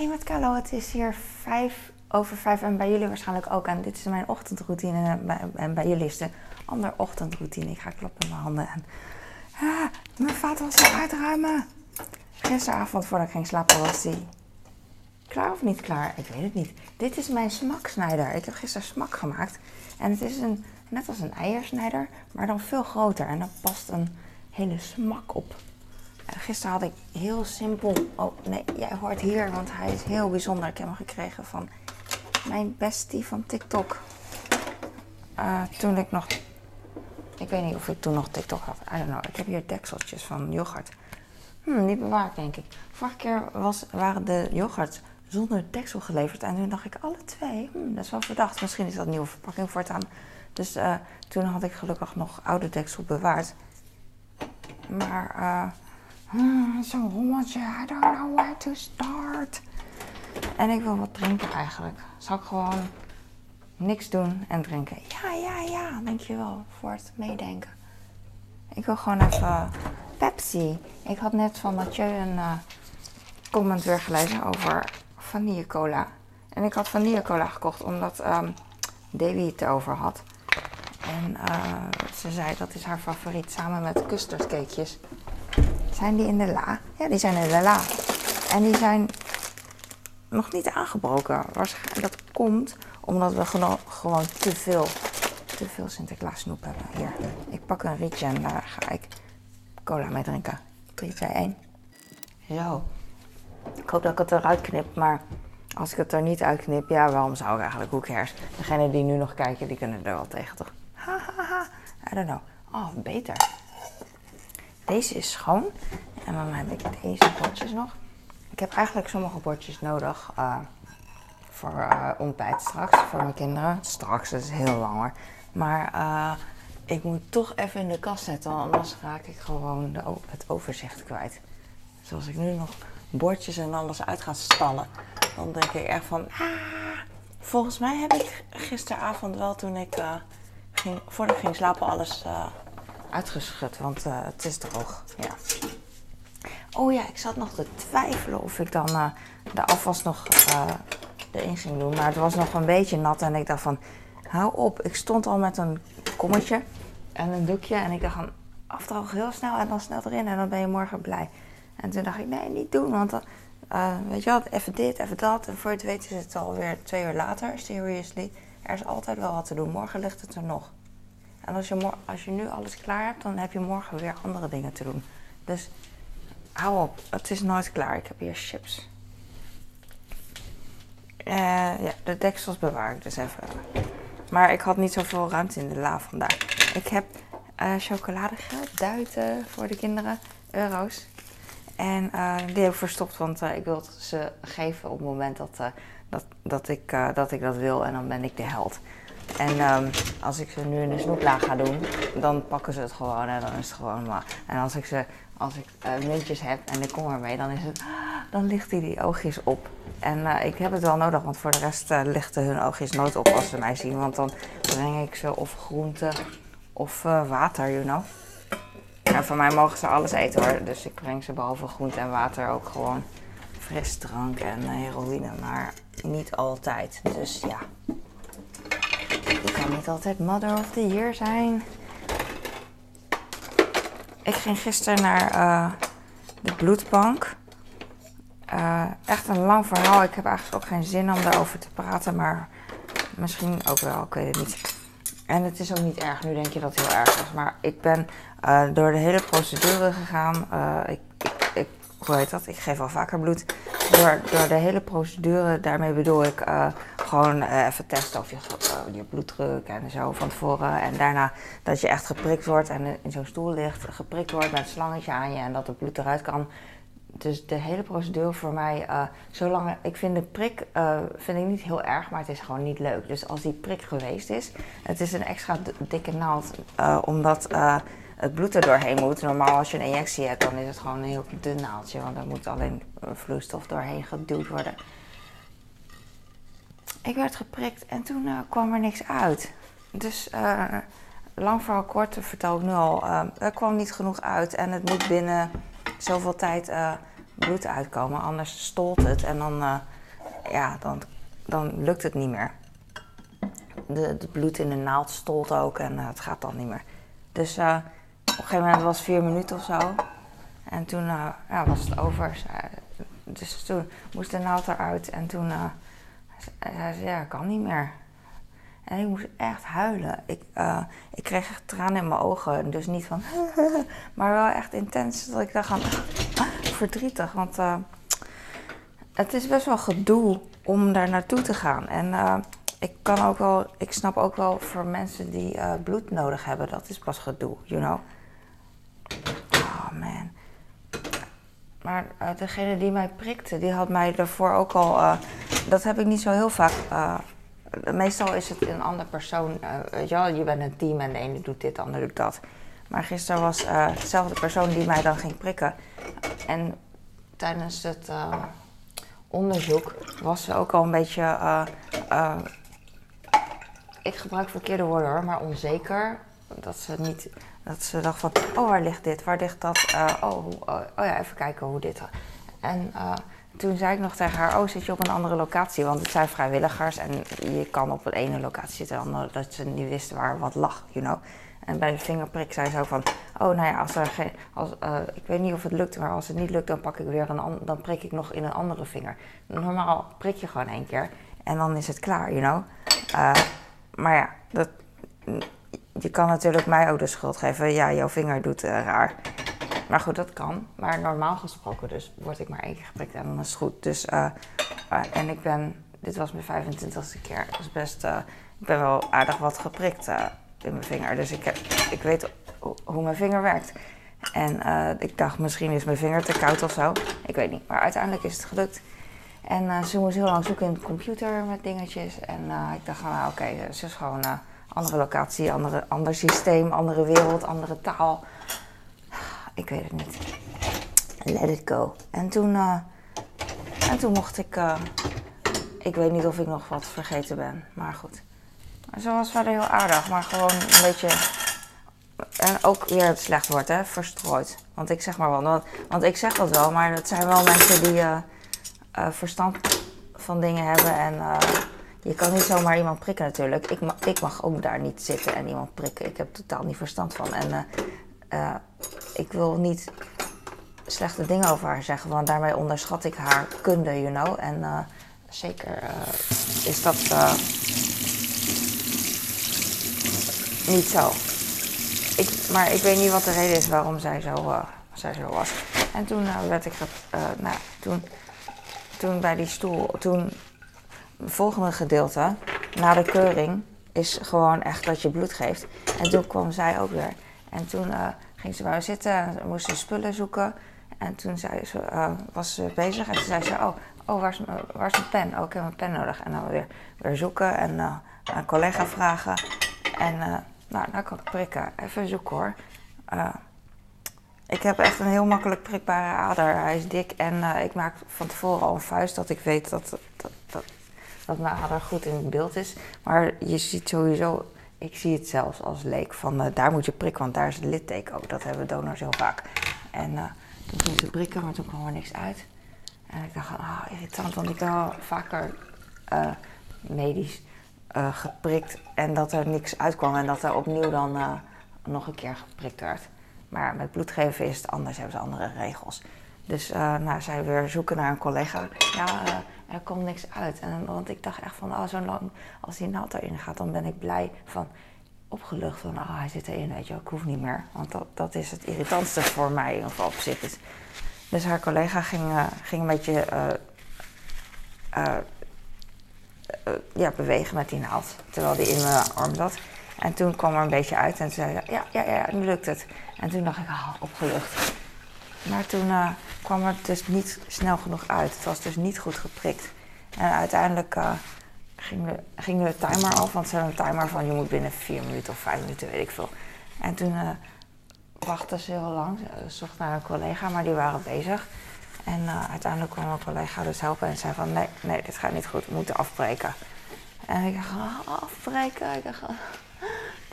Hey met Carlo, het is hier vijf over vijf en bij jullie waarschijnlijk ook. En dit is mijn ochtendroutine en bij, jullie is de andere ochtendroutine. Ik ga klappen in mijn handen en ah, mijn vader was hier uitruimen. Gisteravond voordat ik ging slapen was die klaar of niet klaar? Ik weet het niet. Dit is mijn smaksnijder. Ik heb gisteren smak gemaakt en het is een, net als een eiersnijder, maar dan veel groter. En dan past een hele smak op. Gisteren had ik heel simpel. Oh nee, jij hoort hier, want hij is heel bijzonder. Ik heb hem gekregen van mijn bestie van TikTok. Uh, toen ik nog. Ik weet niet of ik toen nog TikTok had. I don't know. Ik heb hier dekseltjes van yoghurt. Hm, niet bewaard, denk ik. Vorige keer was, waren de yoghurt zonder deksel geleverd. En toen dacht ik, alle twee, hm, dat is wel verdacht. Misschien is dat een nieuwe verpakking voortaan. Dus uh, toen had ik gelukkig nog oude deksel bewaard. Maar uh, Hmm, Zo'n rommeltje, I don't know where to start. En ik wil wat drinken eigenlijk. Zal ik gewoon niks doen en drinken? Ja, ja, ja, dankjewel voor het meedenken. Ik wil gewoon even Pepsi. Ik had net van Mathieu een uh, comment weer gelezen over vanille cola. En ik had vanille cola gekocht omdat um, Davy het erover had. En uh, ze zei dat is haar favoriet samen met custardcakejes. Zijn die in de la? Ja, die zijn in de la. En die zijn nog niet aangebroken. Waarschijnlijk dat komt omdat we gewoon te veel, te veel Sinterklaas snoep hebben. Hier, ik pak een rietje en daar ga ik cola mee drinken. 3, 2, 1. Zo. Ik hoop dat ik het eruit knip, maar als ik het er niet uitknip, ja, waarom zou ik eigenlijk? Cares? Degenen die nu nog kijken, die kunnen er wel tegen, toch? Ha, ha, ha. I don't know. Oh, beter. Deze is schoon. En dan heb ik deze bordjes nog. Ik heb eigenlijk sommige bordjes nodig uh, voor uh, ontbijt straks, voor mijn kinderen. Straks, dat is heel lang hoor. Maar uh, ik moet toch even in de kast zetten, anders raak ik gewoon de, het overzicht kwijt. Zoals ik nu nog bordjes en alles uit ga stallen, dan denk ik echt van... Ah, volgens mij heb ik gisteravond wel toen ik ging, voordat ik ging slapen alles uitgeschud, want uh, het is droog. Ja. Oh ja, ik zat nog te twijfelen of ik dan uh, de afwas nog uh, erin ging doen. Maar het was nog een beetje nat en ik dacht van, hou op. Ik stond al met een kommetje en een doekje en ik dacht van, afdrogen heel snel en dan snel erin en dan ben je morgen blij. En toen dacht ik, nee, niet doen, want weet je wat, even dit, even dat. En voor je het weet is het alweer twee uur later, seriously. Er is altijd wel wat te doen, morgen ligt het er nog. En als je, nu alles klaar hebt, dan heb je morgen weer andere dingen te doen. Dus hou op, het is nooit klaar. Ik heb hier chips. Uh, ja, de deksels bewaar ik dus even. Maar ik had niet zoveel ruimte in de la vandaag. Ik heb uh, chocoladegeld, duiten voor de kinderen, euro's. En uh, die heb ik verstopt, want ik wil ze geven op het moment dat, dat, dat, ik, dat ik dat wil. En dan ben ik de held. En um, als ik ze nu in de snoeplaag ga doen, dan pakken ze het gewoon en dan is het gewoon maar. En als ik ze, als ik uh, heb en ik kom ermee, dan is het, dan ligt hij die oogjes op. En uh, ik heb het wel nodig, want voor de rest uh, lichten hun oogjes nooit op als ze mij zien. Want dan breng ik ze of groente of water, you know. En voor mij mogen ze alles eten hoor. Dus ik breng ze behalve groente en water ook gewoon frisdrank en heroïne. Maar niet altijd. Dus ja. Niet altijd Mother of the Year zijn. Ik ging gisteren naar uh, de bloedbank. Uh, echt een lang verhaal. Ik heb eigenlijk ook geen zin om daarover te praten, maar misschien ook wel, ik weet het niet. En het is ook niet erg, nu denk je dat het heel erg is. Maar ik ben uh, door de hele procedure gegaan. ik, hoe heet dat? Ik geef al vaker bloed. Door, door de hele procedure, daarmee bedoel ik gewoon uh, even testen of je, uh, je bloeddruk en zo van tevoren. En daarna dat je echt geprikt wordt en in zo'n stoel ligt, geprikt wordt met slangetje aan je en dat het bloed eruit kan. Dus de hele procedure voor mij, zolang ik vind de prik vind ik niet heel erg, maar het is gewoon niet leuk. Dus als die prik geweest is, het is een extra dikke naald, omdat het bloed er doorheen moet. Normaal als je een injectie hebt, dan is het gewoon een heel dun naaldje, want er moet alleen vloeistof doorheen geduwd worden ik werd geprikt en toen uh, kwam er niks uit. Dus uh, lang verhaal kort, vertel ik nu al, uh, er kwam niet genoeg uit. En het moet binnen zoveel tijd bloed uitkomen. Anders stolt het en dan, eh, ja, dan, dan lukt het niet meer. De, het bloed in de naald stolt ook en eh, het gaat dan niet meer. Dus eh, een gegeven moment was het vier minuten of zo. En toen ja, was het over. Dus toen moest de naald eruit en toen zei ze, ja, kan niet meer. En ik moest echt huilen. Ik, ik kreeg echt tranen in mijn ogen. Dus niet van, maar wel echt intens. Dat ik dacht verdrietig. Want het is best wel gedoe om daar naartoe te gaan. En ik kan ook wel, ik snap ook wel voor mensen die bloed nodig hebben, dat is pas gedoe, you know. Oh man. Maar degene die mij prikte, die had mij daarvoor ook al. dat heb ik niet zo heel vaak meestal is het een andere persoon. Weet je bent een team en de ene doet dit, de ander doet dat. Maar gisteren was dezelfde persoon die mij dan ging prikken. En tijdens het onderzoek was ze ook al een beetje. ik gebruik verkeerde woorden hoor, maar onzeker. Dat ze niet. Dat ze dacht van, oh waar ligt dit, waar ligt dat? oh, oh, oh, ja, even kijken hoe dit. En toen zei ik nog tegen haar, oh zit je op een andere locatie? Want het zijn vrijwilligers en je kan op een ene locatie zitten, dat ze niet wisten waar wat lag, you know. En bij de vingerprik zei ze ook van, oh nou ja, als er geen, als, uh, ik weet niet of het lukt, maar als het niet lukt, dan pak ik weer een, dan prik ik nog in een andere vinger. Normaal prik je gewoon één keer en dan is het klaar, you know. Uh, maar ja, dat, je kan natuurlijk mij ook de schuld geven, ja, jouw vinger doet uh, raar. Maar goed, dat kan. Maar normaal gesproken dus word ik maar één keer geprikt en dan is het goed. Dus, uh, en ik ben, dit was mijn 25ste keer. Dus best, ik ben wel aardig wat geprikt in mijn vinger. Dus ik, ik weet hoe mijn vinger werkt. En ik dacht, misschien is mijn vinger te koud of zo. Ik weet niet. Maar uiteindelijk is het gelukt. En ze moest heel lang zoeken in de computer met dingetjes. En ik dacht, nou oké, ze is gewoon andere locatie, andere, ander systeem, andere wereld, andere taal. Ik weet het niet. Let it go. En toen, uh, en toen mocht ik. Uh, ik weet niet of ik nog wat vergeten ben, maar goed. Ze was verder heel aardig, maar gewoon een beetje. En ook weer het slecht woord, hè? Verstrooid. Want ik zeg maar wel. Want, ik zeg dat wel, maar dat zijn wel mensen die uh, verstand van dingen hebben. En je kan niet zomaar iemand prikken natuurlijk. Ik, mag, ik mag ook daar niet zitten en iemand prikken. Ik heb totaal niet verstand van. En ik wil niet slechte dingen over haar zeggen, want daarmee onderschat ik haar kunde, you know. En uh, zeker is dat niet zo. Ik, maar ik weet niet wat de reden is waarom zij zo, zij zo was. En toen werd ik, nou, toen, toen bij die stoel, toen volgende gedeelte, na de keuring, is gewoon echt dat je bloed geeft. En toen kwam zij ook weer. En toen ging ze bij zitten en moest ze spullen zoeken. En toen zei ze, uh, was ze bezig en toen zei ze, oh, oh waar, is, waar is mijn pen? Oh, ik heb een pen nodig. En dan weer, weer zoeken en uh, een collega vragen. En uh, nou, nou kan ik prikken. Even zoeken hoor. ik heb echt een heel makkelijk prikbare ader. Hij is dik en ik maak van tevoren al een vuist dat ik weet dat, dat, dat, dat mijn ader goed in beeld is. Maar je ziet sowieso ik zie het zelfs als leek van uh, daar moet je prikken, want daar is het litteken ook. Dat hebben donors heel vaak. En uh, toen ging ze prikken, maar toen kwam er niks uit. En ik dacht, oh, irritant, want ik al vaker uh, medisch geprikt en dat er niks uitkwam en dat er opnieuw dan nog een keer geprikt werd. Maar met bloedgeven is het anders, hebben ze andere regels. Dus uh, nou, zij weer zoeken naar een collega. Ja, uh, er komt niks uit. En, want ik dacht echt van, oh, zo lang als die naald erin gaat, dan ben ik blij van opgelucht van, oh, hij zit erin, weet je ik hoef niet meer. Want dat, dat is het irritantste voor mij, in op zich. Is. Dus haar collega ging, uh, ging een beetje ja, bewegen met die naald, terwijl die in mijn arm zat. En toen kwam er een beetje uit en zei ja, ja, ja, nu lukt het. En toen dacht ik, ah, opgelucht. Maar toen uh, kwam het dus niet snel genoeg uit. Het was dus niet goed geprikt. En uiteindelijk uh, ging, de, ging de timer af, want ze hebben een timer van je moet binnen vier minuten of vijf minuten, weet ik veel. En toen uh, wachtte ze heel lang. Ze zocht naar een collega, maar die waren bezig. En uiteindelijk kwam een collega dus helpen en zei van nee, nee, dit gaat niet goed, we moeten afbreken. En ik dacht, oh, afbreken? Ik dacht,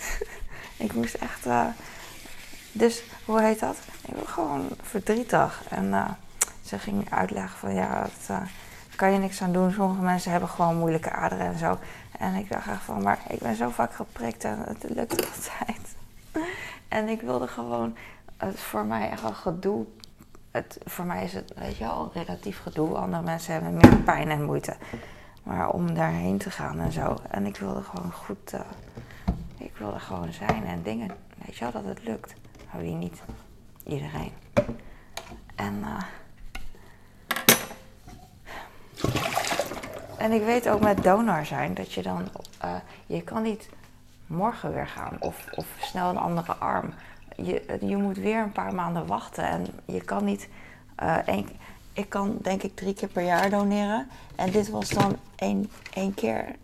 ik moest echt... dus hoe heet dat? Ik was gewoon verdrietig. En uh, ze ging uitleggen van ja, dat uh, kan je niks aan doen. Sommige mensen hebben gewoon moeilijke aderen en zo. En ik dacht echt van, maar ik ben zo vaak geprikt en het lukt altijd. en ik wilde gewoon, het voor mij echt een gedoe. Het, voor mij is het, weet je wel, relatief gedoe. Andere mensen hebben meer pijn en moeite. Maar om daarheen te gaan en zo. En ik wilde gewoon goed, uh, ik wilde gewoon zijn en dingen. Weet je wel, dat het lukt. Maar wie niet? Iedereen. En, uh, en ik weet ook met donor zijn dat je dan, uh, je kan niet morgen weer gaan of, of snel een andere arm. Je, je moet weer een paar maanden wachten en je kan niet uh, één, ik kan denk ik drie keer per jaar doneren. En dit was dan één, één keer.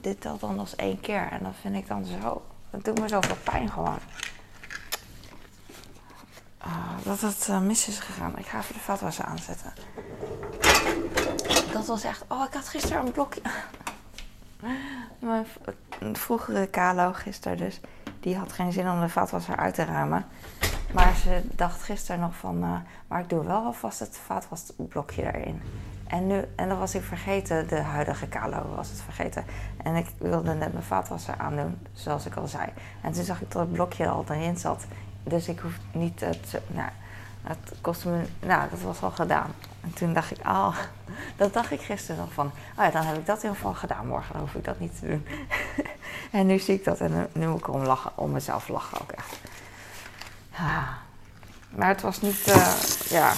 Dit telt dan als één keer. En dat vind ik dan zo. Dat doet me zoveel pijn gewoon. Uh, dat het uh, mis is gegaan. Ik ga even de vaatwasser aanzetten. Dat was echt. Oh, ik had gisteren een blokje. Mijn vroegere Kalo gisteren dus. Die had geen zin om de vaatwasser uit te ruimen. Maar ze dacht gisteren nog van, uh, maar ik doe wel alvast het vaatwasblokje erin. En, nu, en dan was ik vergeten, de huidige Kalo was het vergeten. En ik wilde net mijn vaatwasser aandoen, zoals ik al zei. En toen zag ik dat het blokje al erin zat. Dus ik hoef niet het, nou, het kostte me, nou dat was al gedaan. En toen dacht ik, oh, dat dacht ik gisteren nog van, oh ja, dan heb ik dat in ieder geval gedaan. Morgen hoef ik dat niet te doen. en nu zie ik dat en nu, moet ik om, lachen, om mezelf lachen ook echt. Ah. Maar het was niet, uh, ja.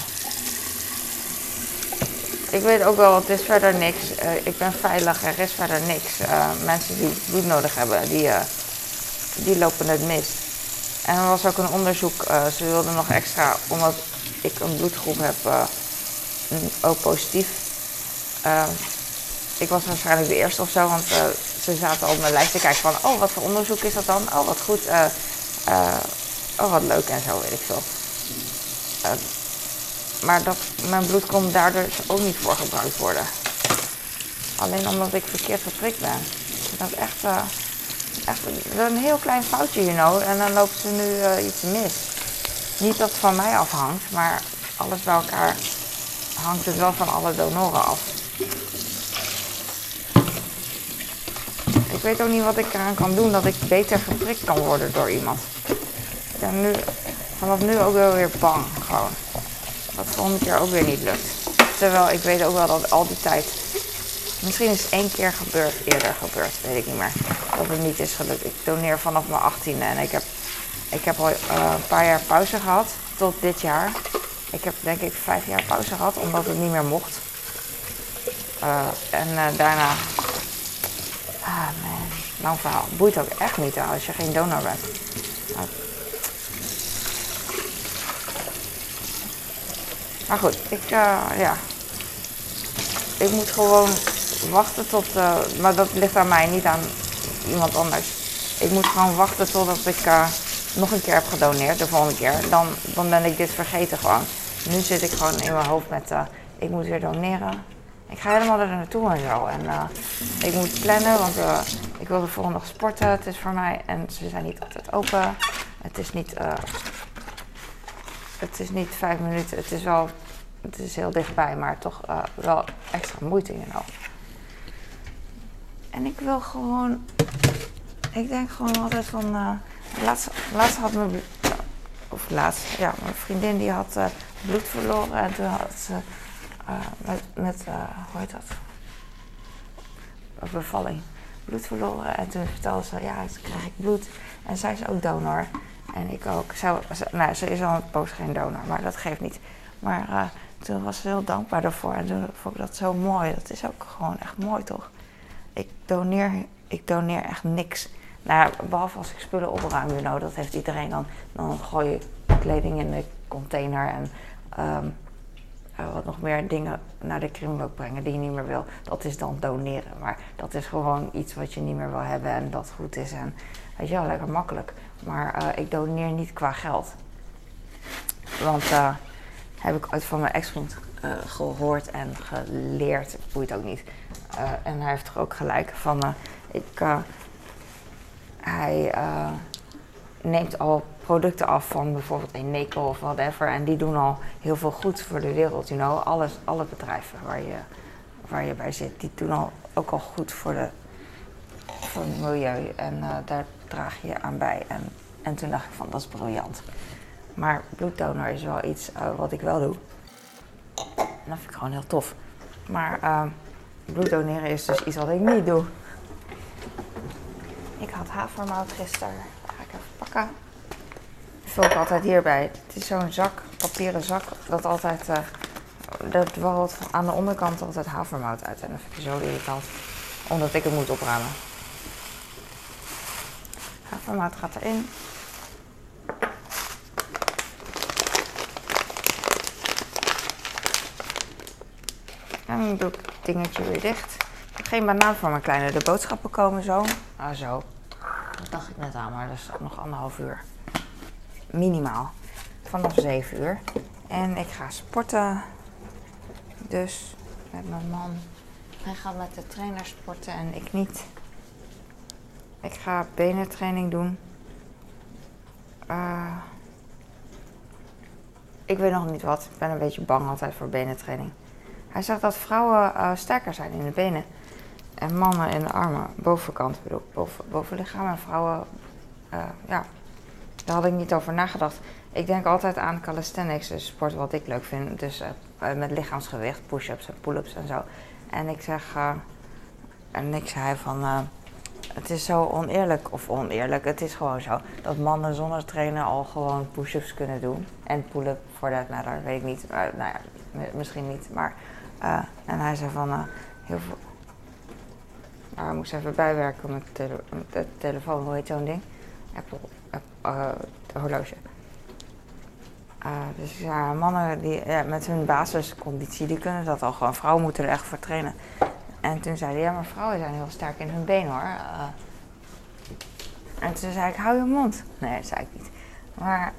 Ik weet ook wel, het is verder niks. Uh, ik ben veilig, er is verder niks. Uh, mensen die bloed nodig hebben, die, die lopen het mis. En er was ook een onderzoek, ze wilden nog extra, omdat ik een bloedgroep heb, ook positief. ik was waarschijnlijk de eerste of zo, want ze zaten op mijn lijst te kijken van, oh wat voor onderzoek is dat dan? Oh wat goed oh wat leuk en zo, weet ik veel. Uh, maar dat, mijn bloed kon daardoor dus ook niet voor gebruikt worden. Alleen omdat ik verkeerd geprikt ben. Dat is echt, echt een heel klein foutje, you know. En dan loopt ze nu uh, iets mis. Niet dat het van mij afhangt, maar alles bij elkaar hangt het wel van alle donoren af. Ik weet ook niet wat ik eraan kan doen dat ik beter geprikt kan worden door iemand ben nu, vanaf nu ook wel weer bang. Gewoon. Dat volgende keer ook weer niet lukt. Terwijl ik weet ook wel dat al die tijd. Misschien is het één keer gebeurd, eerder gebeurd, weet ik niet meer. Dat het niet is gelukt. Ik doneer vanaf mijn achttiende en ik heb, ik heb al uh, een paar jaar pauze gehad tot dit jaar. Ik heb denk ik vijf jaar pauze gehad omdat het niet meer mocht. Uh, en uh, daarna. Ah man, lang verhaal. Boeit ook echt niet als je geen donor bent. Maar goed, ik, ja. Ik moet gewoon wachten tot. Uh, maar dat ligt aan mij, niet aan iemand anders. Ik moet gewoon wachten totdat ik uh, nog een keer heb gedoneerd, de volgende keer. Dan, dan ben ik dit vergeten gewoon. Nu zit ik gewoon in mijn hoofd met. ik moet weer doneren. Ik ga helemaal er naartoe en zo. En ik moet plannen, want ik wil de volgende dag sporten. Het is voor mij. En ze zijn niet altijd open. Het is niet het is niet vijf minuten, het is wel, het is heel dichtbij, maar toch wel extra moeite in al. En ik wil gewoon, ik denk gewoon altijd van, uh, laatst, laatst had mijn, of laatst, ja, mijn vriendin die had uh, bloed verloren en toen had ze met, met hoe heet dat? Bevalling. Bloed verloren en toen vertelde ze, ja, toen krijg ik bloed. En zij is ook donor. En ik ook. Ze, nou, ze is al een poos geen donor, maar dat geeft niet. Maar toen was ze heel dankbaar daarvoor. En toen vond ik dat zo mooi. Dat is ook gewoon echt mooi, toch? Ik doneer, ik doneer echt niks. Nou, behalve als ik spullen opruim, you know, dat heeft iedereen dan. Dan gooi je kleding in de container en um, uh, wat nog meer dingen naar de kringloop brengen die je niet meer wil. Dat is dan doneren. Maar dat is gewoon iets wat je niet meer wil hebben en dat goed is. En weet je wel, lekker makkelijk. Maar uh, ik doneer niet qua geld. Want uh, heb ik uit van mijn ex-vriend gehoord en geleerd. Boeit ook niet. En hij heeft toch ook gelijk van... ik, hij neemt al producten af van bijvoorbeeld Eneco of whatever. En die doen al heel veel goed voor de wereld. You know? Alles, alle bedrijven waar je, waar je bij zit, die doen al, ook al goed voor, de, voor het milieu. En daar draag je aan bij. En, en toen dacht ik van, dat is briljant. Maar bloeddonor is wel iets wat ik wel doe. En dat vind ik gewoon heel tof. Maar bloed doneren is dus iets wat ik niet doe. Ik had havermout gisteren. Dat ga ik even pakken. Dat vul ik altijd hierbij. Het is zo'n zak, papieren zak, dat altijd... Uh, dat dwarrelt aan de onderkant altijd havermout uit. En dat vind ik zo irritant. Omdat ik het moet opruimen. Havermout gaat erin. Het dingetje weer dicht. Geen banaan voor mijn kleine. De boodschappen komen zo. Ah, zo. Dat dacht ik net aan, maar dat is nog anderhalf uur. Minimaal. Vanaf 7 uur. En ik ga sporten. Dus met mijn man. Hij gaat met de trainer sporten en ik niet. Ik ga benentraining doen. Uh, ik weet nog niet wat. Ik ben een beetje bang altijd voor benentraining. Hij zegt dat vrouwen uh, sterker zijn in de benen. En mannen in de armen. Bovenkant bedoel. Boven, bovenlichaam. En vrouwen, uh, ja. Daar had ik niet over nagedacht. Ik denk altijd aan calisthenics, dus sport wat ik leuk vind. Dus uh, met lichaamsgewicht, push-ups en pull-ups en zo. En ik zeg, en ik zei van, het is zo oneerlijk, of oneerlijk, het is gewoon zo. Dat mannen zonder trainen al gewoon push-ups kunnen doen. En pull-up, for that matter, weet ik niet. nou ja, misschien niet, maar uh, en hij zei van uh, heel veel. Ik moest even bijwerken met, de telefoon, hoe heet zo'n ding? Apple, uh, de horloge. dus ja, mannen die, ja, met hun basisconditie, die kunnen dat al gewoon. Vrouwen moeten er echt voor trainen. En toen zei hij, ja, maar vrouwen zijn heel sterk in hun been hoor. en toen zei ik, hou je mond. Nee, dat zei ik niet. Maar,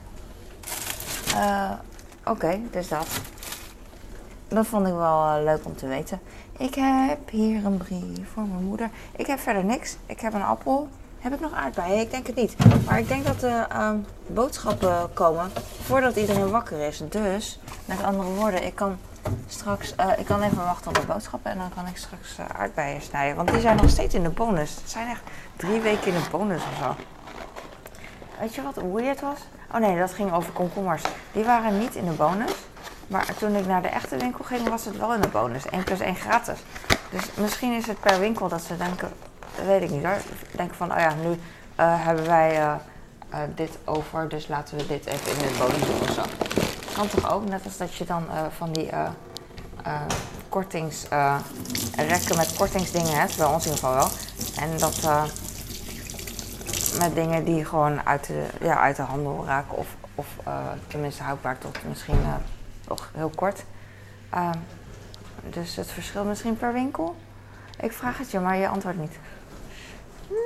oké, dus dat. Dat vond ik wel uh, leuk om te weten. Ik heb hier een brief voor mijn moeder. Ik heb verder niks. Ik heb een appel. Heb ik nog aardbeien? Ik denk het niet. Maar ik denk dat de uh, boodschappen komen voordat iedereen wakker is. Dus, met andere woorden, ik kan straks, uh, ik kan even wachten op de boodschappen en dan kan ik straks uh, aardbeien snijden. Want die zijn nog steeds in de bonus. Het zijn echt drie weken in de bonus of zo. Weet je wat weird was? Oh nee, dat ging over komkommers. Die waren niet in de bonus. Maar toen ik naar de echte winkel ging, was het wel in de bonus. 1 plus 1 gratis. Dus misschien is het per winkel dat ze denken, weet ik niet hoor. Denken van, oh ja, nu uh, hebben wij uh, uh, dit over, dus laten we dit even in de bonus doen of zo. Kan toch ook, net als dat je dan van die kortings, rekken met kortingsdingen hebt, bij ons in ieder geval wel. En dat met dingen die gewoon uit de, ja, uit de handel raken of, of tenminste houdbaar tot misschien toch heel kort. Uh, dus het verschil misschien per winkel. Ik vraag het je, maar je antwoordt niet. Hmm,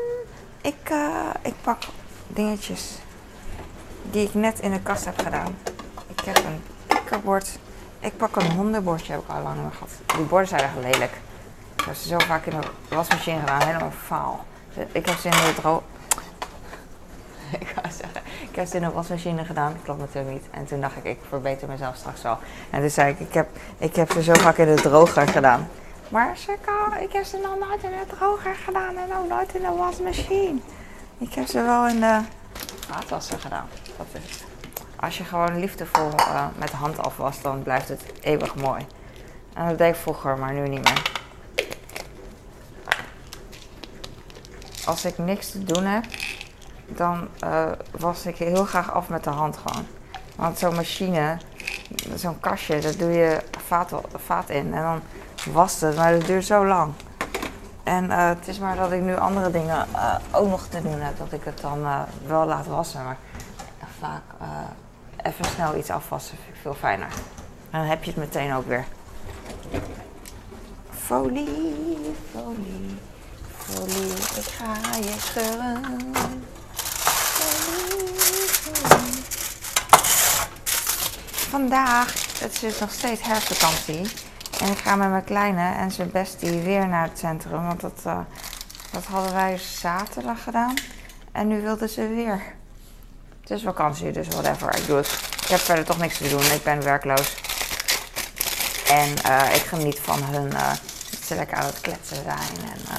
ik, uh, ik pak dingetjes die ik net in de kast heb gedaan. Ik heb een pikkerbord. Ik pak een hondenbordje, heb ik al lang gehad. Die borden zijn echt lelijk. Ik heb ze zo vaak in de wasmachine gedaan, helemaal faal. Ik heb ze in de ik zeggen, ik heb ze in een wasmachine gedaan. Klopt natuurlijk niet. En toen dacht ik, ik verbeter mezelf straks wel. En toen zei ik, ik heb, ik heb ze zo vaak in de droger gedaan. Maar ik heb ze nog nooit in de droger gedaan en ook nooit in de wasmachine. Ik heb ze wel in de vaatwasser gedaan. Dat is. Als je gewoon liefdevol uh, met de hand afwast, dan blijft het eeuwig mooi. En dat deed ik vroeger, maar nu niet meer. Als ik niks te doen heb, dan uh, was ik heel graag af met de hand gewoon. Want zo'n machine, zo'n kastje, daar doe je vaat, vaat in en dan wast het, maar dat duurt zo lang. En uh, het is maar dat ik nu andere dingen uh, ook nog te doen heb, dat ik het dan wel laat wassen. Maar vaak even snel iets afwassen vind ik veel fijner. En dan heb je het meteen ook weer. Folie, folie, folie, ik ga je scheuren. Vandaag, het is dus nog steeds herfstvakantie. En ik ga met mijn kleine en zijn bestie weer naar het centrum. Want dat, uh, dat hadden wij zaterdag gedaan. En nu wilden ze weer. Het is vakantie, dus whatever. Ik doe het. Ik heb verder toch niks te doen. Ik ben werkloos. En eh, ik geniet van hun uh, lekker aan het kletsen zijn. En, uh,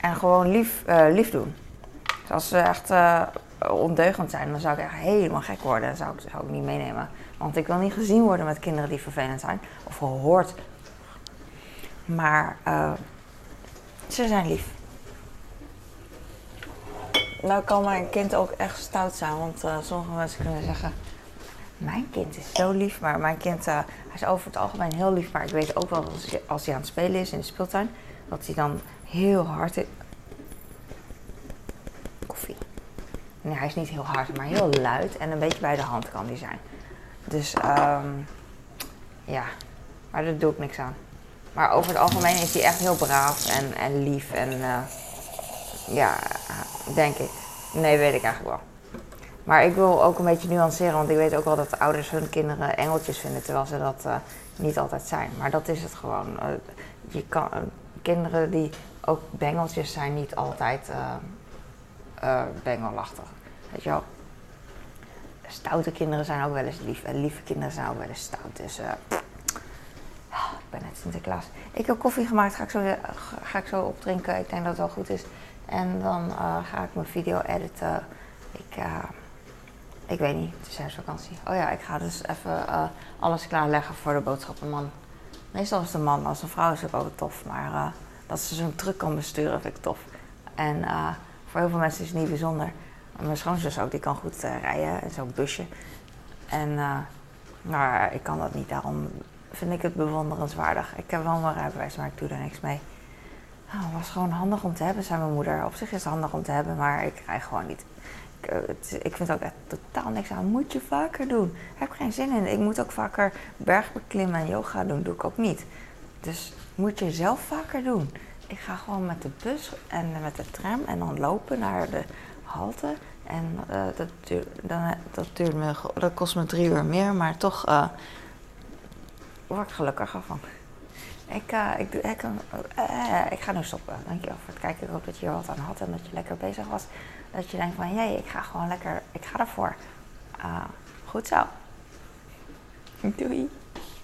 en gewoon lief, lief doen. Dus als ze echt ondeugend zijn, dan zou ik echt helemaal gek worden. Dat zou ik, zou ik niet meenemen. Want ik wil niet gezien worden met kinderen die vervelend zijn. Of gehoord. Maar ze zijn lief. Nou kan mijn kind ook echt stout zijn. Want sommige mensen kunnen zeggen mijn kind is zo lief, maar mijn kind uh, hij is over het algemeen heel lief. Maar ik weet ook wel als, als hij aan het spelen is in de speeltuin, dat hij dan heel hard is. Koffie. Nee, hij is niet heel hard, maar heel luid en een beetje bij de hand kan hij zijn. Dus um, ja, maar daar doe ik niks aan. Maar over het algemeen is hij echt heel braaf en, en lief en uh, ja, denk ik. Nee, weet ik eigenlijk wel. Maar ik wil ook een beetje nuanceren, want ik weet ook wel dat ouders hun kinderen engeltjes vinden, terwijl ze dat uh, niet altijd zijn. Maar dat is het gewoon. Uh, je kan, kinderen die ook bengeltjes zijn, niet altijd bengelachtig. Weet je wel? Stoute kinderen zijn ook wel eens lief en lieve kinderen zijn ook wel eens stout. Dus ah, ik ben net Sinterklaas. Ik heb koffie gemaakt, ga ik zo, ga ik zo opdrinken. Ik denk dat het wel goed is. En dan ga ik mijn video editen. Ik ik weet niet, het is herfstvakantie. Oh ja, ik ga dus even uh, alles klaarleggen voor de boodschappenman. Meestal is de man, als een vrouw is het ook tof. Maar uh, dat ze zo'n truck kan besturen vind ik tof. En uh, voor heel veel mensen is het niet bijzonder. Mijn schoonzus ook, die kan goed rijden en zo'n busje. En nou, ik kan dat niet, daarom vind ik het bewonderenswaardig. Ik heb wel mijn rijbewijs, maar ik doe er niks mee. Nou, het was gewoon handig om te hebben, zei mijn moeder. Op zich is het handig om te hebben, maar ik rij gewoon niet. Eh, ik vind ook echt totaal niks aan. Moet je vaker doen. Ik heb geen zin in. Ik moet ook vaker bergbeklimmen en yoga doen. Doe ik ook niet. Dus moet je zelf vaker doen. Ik ga gewoon met de bus en met de tram en dan lopen naar de halte. En uh, dat, duurt, dan, dat, duurt me, dat kost me drie uur meer, maar toch uh, word ik gelukkiger van. Ik, ik, ik, ik, ga nu stoppen. Dankjewel voor het kijken. Ik hoop dat je hier wat aan had en dat je lekker bezig was. Dat je denkt van, jee, ik ga gewoon lekker, ik ga ervoor. Goed zo. Doei.